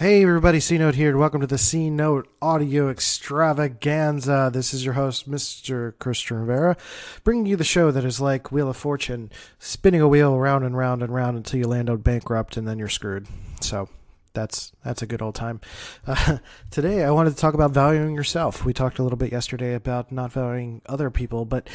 Hey everybody, C Note here, and welcome to the C Note Audio Extravaganza. This is your host, Mr. Christian Rivera, bringing you the show that is like Wheel of Fortune, spinning a wheel round and round and round until you land on bankrupt and then you're screwed. So that's that's a good old time. Uh, today, I wanted to talk about valuing yourself. We talked a little bit yesterday about not valuing other people, but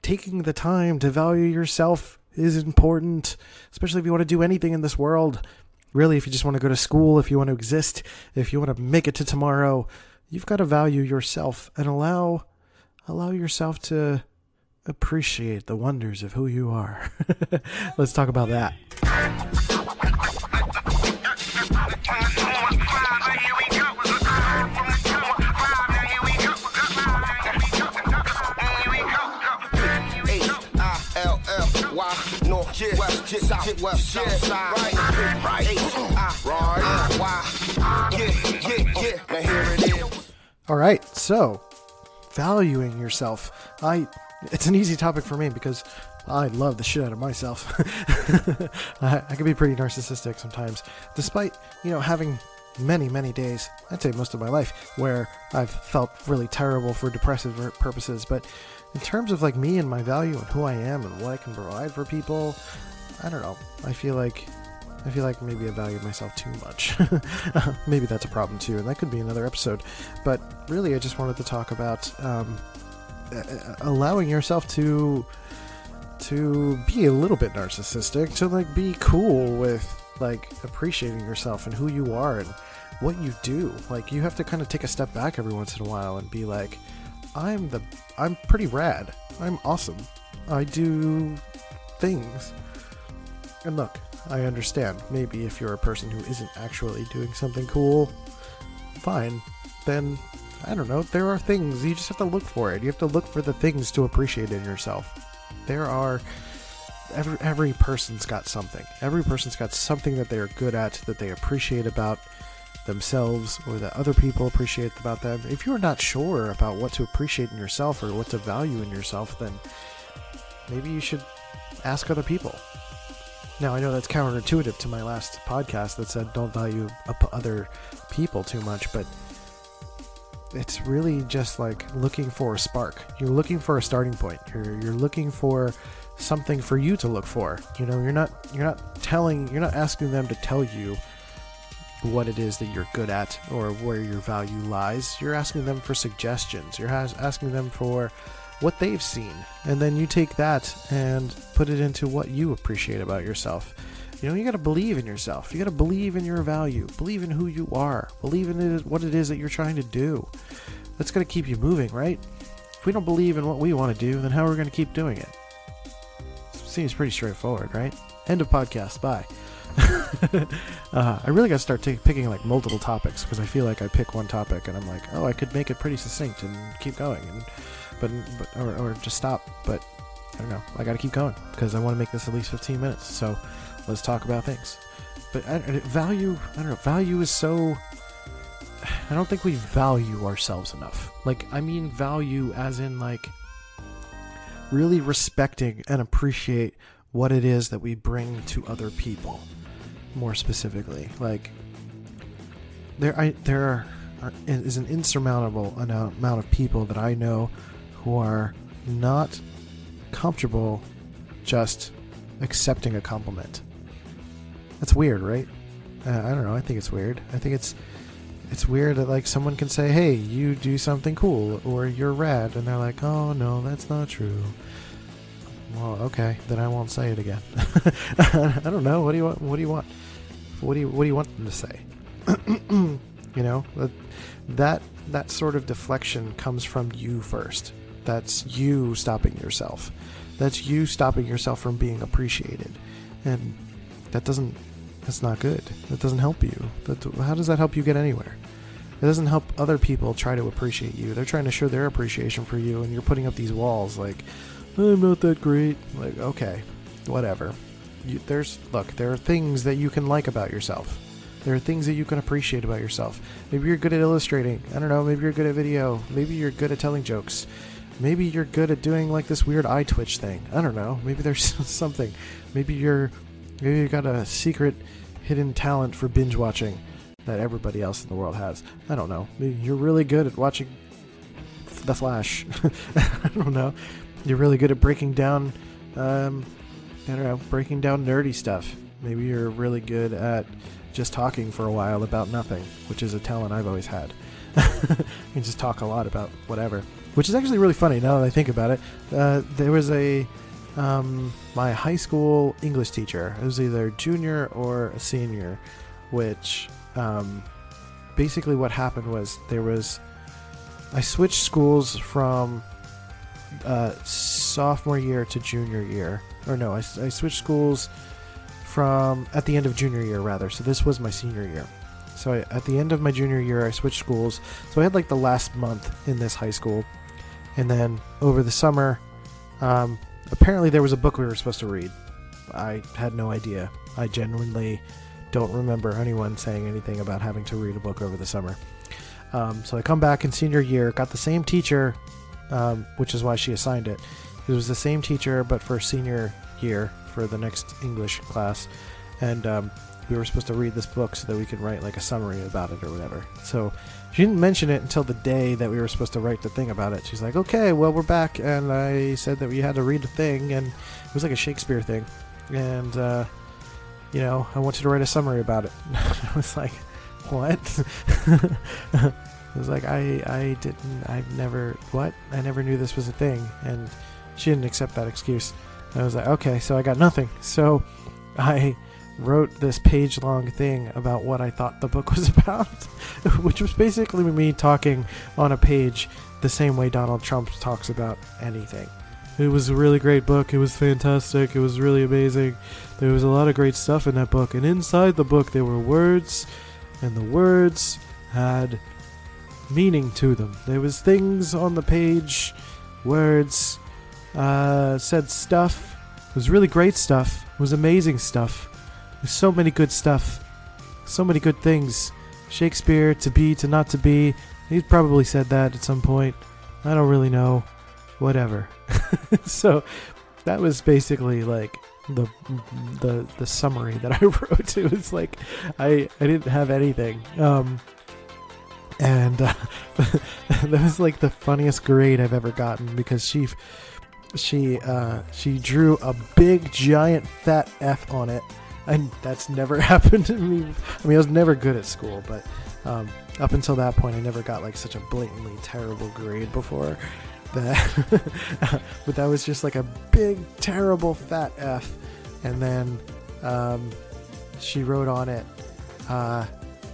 taking the time to value yourself is important, especially if you want to do anything in this world really, if you just want to go to school, if you want to exist, if you want to make it to tomorrow, you've got to value yourself and allow allow yourself to appreciate the wonders of who you are. Let's talk about that. South, west, south side, right, right, uh, right, why, yeah, yeah, yeah, now here it is. All right, so valuing yourself. I, it's an easy topic for me because I love the shit out of myself. I, I can be pretty narcissistic sometimes, despite you know having many, many days, I'd say most of my life, where I've felt really terrible for depressive purposes. But in terms of like me and my value and who I am and what I can provide for people, I don't know. I feel like I feel like maybe I value myself too much. maybe that's a problem too, and that could be another episode. But really, I just wanted to talk about um, allowing yourself to to be a little bit narcissistic, to like be cool with like appreciating yourself and who you are and what you do. Like you have to kind of take a step back every once in a while and be like, I'm the I'm pretty rad. I'm awesome. I do things and look, I understand. Maybe if you're a person who isn't actually doing something cool, fine. Then, I don't know, there are things. You just have to look for it. You have to look for the things to appreciate in yourself. There are. Every, every person's got something. Every person's got something that they are good at, that they appreciate about themselves, or that other people appreciate about them. If you're not sure about what to appreciate in yourself or what to value in yourself, then maybe you should ask other people now, I know that's counterintuitive to my last podcast that said don't value other people too much, but it's really just like looking for a spark. You're looking for a starting point. You're, you're looking for something for you to look for. You know, you're not you're not telling you're not asking them to tell you what it is that you're good at or where your value lies. You're asking them for suggestions. You're asking them for what they've seen. And then you take that and put it into what you appreciate about yourself. You know, you got to believe in yourself. You got to believe in your value. Believe in who you are. Believe in it, what it is that you're trying to do. That's going to keep you moving, right? If we don't believe in what we want to do, then how are we going to keep doing it? Seems pretty straightforward, right? End of podcast. Bye. uh, I really got to start t- picking like multiple topics because I feel like I pick one topic and I'm like, oh, I could make it pretty succinct and keep going. And but, but or, or just stop. But I don't know. I got to keep going because I want to make this at least 15 minutes. So let's talk about things. But I, value, I don't know. Value is so. I don't think we value ourselves enough. Like, I mean, value as in like really respecting and appreciate what it is that we bring to other people. More specifically, like there, I there are, is an insurmountable amount of people that I know who are not comfortable just accepting a compliment. That's weird, right? Uh, I don't know. I think it's weird. I think it's it's weird that like someone can say, "Hey, you do something cool," or "You're rad," and they're like, "Oh no, that's not true." Well, okay, then I won't say it again. I don't know. What do you want? What do you want? What do you What do you want them to say? you know that that that sort of deflection comes from you first. That's you stopping yourself. That's you stopping yourself from being appreciated. And that doesn't that's not good. That doesn't help you. That, how does that help you get anywhere? It doesn't help other people try to appreciate you. They're trying to show their appreciation for you, and you're putting up these walls like, I'm not that great. Like, okay, whatever. You, there's look, there are things that you can like about yourself. There are things that you can appreciate about yourself. Maybe you're good at illustrating. I don't know. Maybe you're good at video. Maybe you're good at telling jokes. Maybe you're good at doing like this weird eye twitch thing. I don't know. Maybe there's something. Maybe you're maybe you've got a secret hidden talent for binge watching. that everybody else in the world has. I don't know. You're really good at watching The Flash. I don't know. You're really good at breaking down, um, I don't know, breaking down nerdy stuff. Maybe you're really good at just talking for a while about nothing, which is a talent I've always had. you can just talk a lot about whatever, which is actually really funny now that I think about it. Uh, there was a um, my high school English teacher. It was either junior or a senior, which um, basically what happened was there was I switched schools from uh, sophomore year to junior year, or no, I, I switched schools from at the end of junior year rather. So this was my senior year. So I, at the end of my junior year, I switched schools. So I had like the last month in this high school, and then over the summer, um, apparently there was a book we were supposed to read. I had no idea. I genuinely don't remember anyone saying anything about having to read a book over the summer. Um, so I come back in senior year, got the same teacher, um, which is why she assigned it. It was the same teacher, but for senior year for the next English class, and um, we were supposed to read this book so that we could write like a summary about it or whatever. So she didn't mention it until the day that we were supposed to write the thing about it. She's like, "Okay, well we're back," and I said that we had to read a thing, and it was like a Shakespeare thing, and uh, you know, I wanted to write a summary about it. I was like, "What?" I was like, "I I didn't. I've never what? I never knew this was a thing," and she didn't accept that excuse. I was like, "Okay, so I got nothing." So I wrote this page long thing about what I thought the book was about, which was basically me talking on a page the same way Donald Trump talks about anything. It was a really great book. It was fantastic. It was really amazing. There was a lot of great stuff in that book. And inside the book, there were words, and the words had meaning to them. There was things on the page, words, uh, said stuff. It was really great stuff. It was amazing stuff. There's so many good stuff. So many good things. Shakespeare, to be, to not to be. He's probably said that at some point. I don't really know. Whatever. so that was basically like the the the summary that I wrote. It was like I I didn't have anything. Um and uh, that was like the funniest grade I've ever gotten because she she uh, she drew a big giant fat F on it and that's never happened to me. I mean, I was never good at school, but um, up until that point, I never got like such a blatantly terrible grade before. That, but that was just like a big, terrible fat F, and then um, she wrote on it. Uh,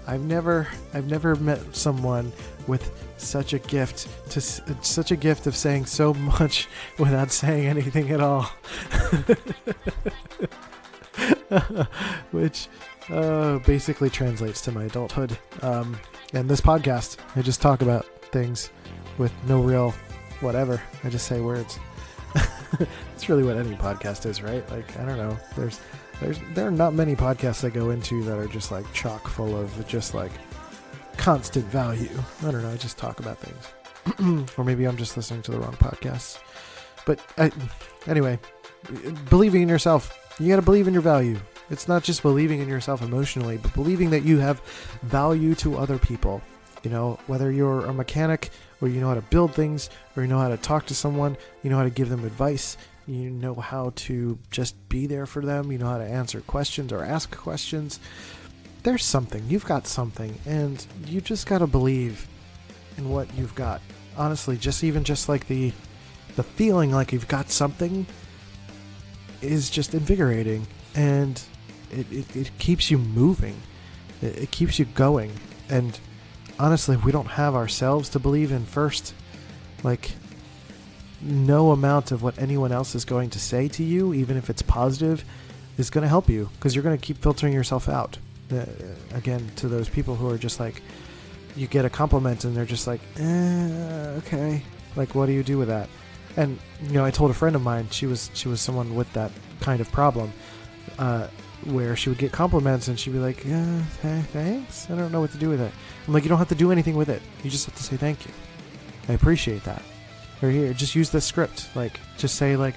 I've never, I've never met someone with such a gift to such a gift of saying so much without saying anything at all. which uh, basically translates to my adulthood. Um, and this podcast, I just talk about things with no real whatever. I just say words. That's really what any podcast is, right? Like I don't know. There's there's there are not many podcasts I go into that are just like chock full of just like constant value. I don't know. I just talk about things, or maybe I'm just listening to the wrong podcasts. But I, anyway, believing in yourself you got to believe in your value. It's not just believing in yourself emotionally, but believing that you have value to other people. You know, whether you're a mechanic or you know how to build things or you know how to talk to someone, you know how to give them advice, you know how to just be there for them, you know how to answer questions or ask questions. There's something. You've got something and you just got to believe in what you've got. Honestly, just even just like the the feeling like you've got something is just invigorating and it, it, it keeps you moving. It, it keeps you going. And honestly, we don't have ourselves to believe in first. Like, no amount of what anyone else is going to say to you, even if it's positive, is going to help you because you're going to keep filtering yourself out. Uh, again, to those people who are just like, you get a compliment and they're just like, eh, okay. Like, what do you do with that? And you know, I told a friend of mine she was she was someone with that kind of problem, uh, where she would get compliments and she'd be like, "Yeah, thanks. I don't know what to do with it." I'm like, "You don't have to do anything with it. You just have to say thank you. I appreciate that." Or here, just use the script. Like, just say like,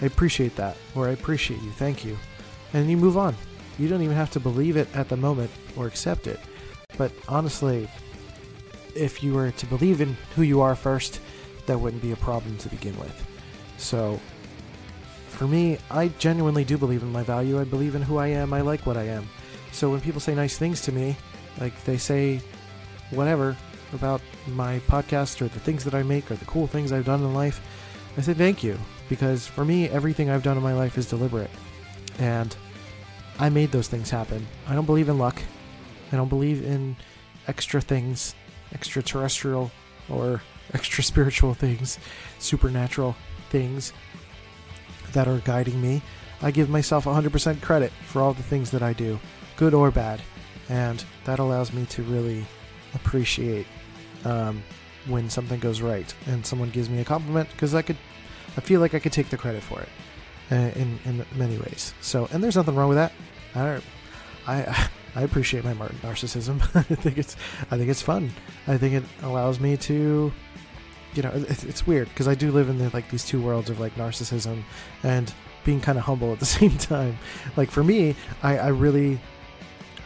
"I appreciate that," or "I appreciate you. Thank you," and you move on. You don't even have to believe it at the moment or accept it. But honestly, if you were to believe in who you are first, that wouldn't be a problem to begin with. So, for me, I genuinely do believe in my value. I believe in who I am. I like what I am. So when people say nice things to me, like they say whatever about my podcast or the things that I make or the cool things I've done in life, I say thank you because for me, everything I've done in my life is deliberate. And I made those things happen. I don't believe in luck. I don't believe in extra things, extraterrestrial or extra spiritual things, supernatural things that are guiding me. I give myself 100% credit for all the things that I do, good or bad. And that allows me to really appreciate um, when something goes right and someone gives me a compliment because I could, I feel like I could take the credit for it uh, in in many ways. So, and there's nothing wrong with that. I, I, I appreciate my narcissism. I think it's, I think it's fun. I think it allows me to, you know, it's weird because I do live in the, like these two worlds of like narcissism and being kind of humble at the same time. Like for me, I, I really,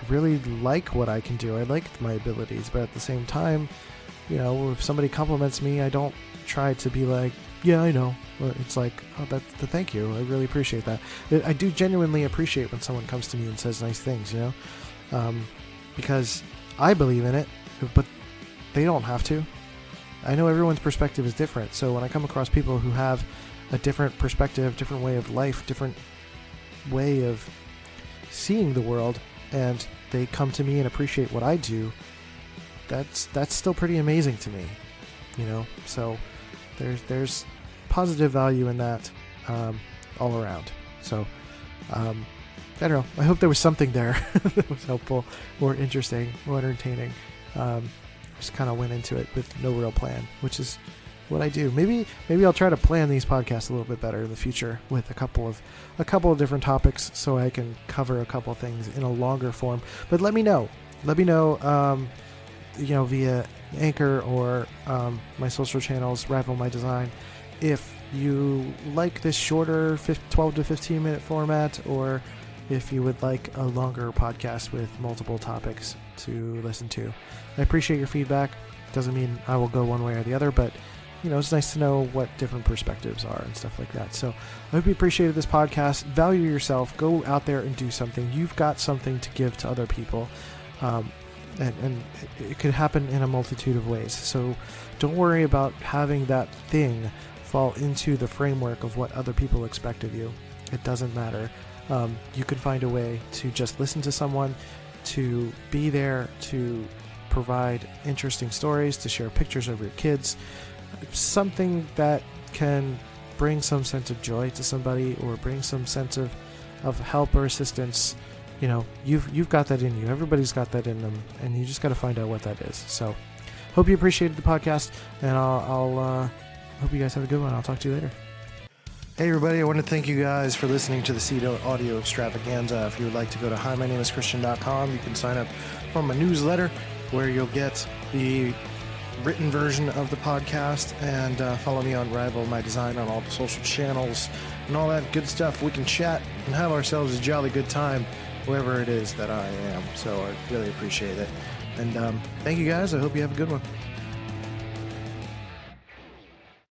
really like what I can do. I like my abilities, but at the same time, you know, if somebody compliments me, I don't try to be like, yeah, I know. It's like, oh, that, thank you. I really appreciate that. I do genuinely appreciate when someone comes to me and says nice things, you know, um, because I believe in it, but they don't have to. I know everyone's perspective is different, so when I come across people who have a different perspective, different way of life, different way of seeing the world, and they come to me and appreciate what I do, that's that's still pretty amazing to me, you know. So there's there's positive value in that um, all around. So um, I don't know. I hope there was something there that was helpful or interesting or entertaining. Um, just kind of went into it with no real plan, which is what I do. Maybe maybe I'll try to plan these podcasts a little bit better in the future with a couple of a couple of different topics so I can cover a couple things in a longer form. But let me know. Let me know. Um, you know, via Anchor or um, my social channels, Rival My Design, if you like this shorter 12 to 15 minute format or if you would like a longer podcast with multiple topics to listen to. I appreciate your feedback. Doesn't mean I will go one way or the other, but you know, it's nice to know what different perspectives are and stuff like that. So I hope you appreciated this podcast. Value yourself. Go out there and do something. You've got something to give to other people. Um, and, and it could happen in a multitude of ways. So don't worry about having that thing fall into the framework of what other people expect of you. It doesn't matter. Um, you can find a way to just listen to someone, to be there, to provide interesting stories, to share pictures of your kids, something that can bring some sense of joy to somebody or bring some sense of, of help or assistance. You know you've you've got that in you. Everybody's got that in them and you just got to find out what that is. So hope you appreciated the podcast and i'll, I'll uh, hope you guys have a good one. I'll talk to you later Hey everybody, I want to thank you guys for listening to the Seed Audio Extravaganza. If you would like to go to hi, my name is Christian.com, you can sign up for my newsletter where you'll get the written version of the podcast and uh, follow me on Rival My Design on all the social channels and all that good stuff. We can chat and have ourselves a jolly good time, wherever it is that I am. So I really appreciate it. And um, thank you guys. I hope you have a good one.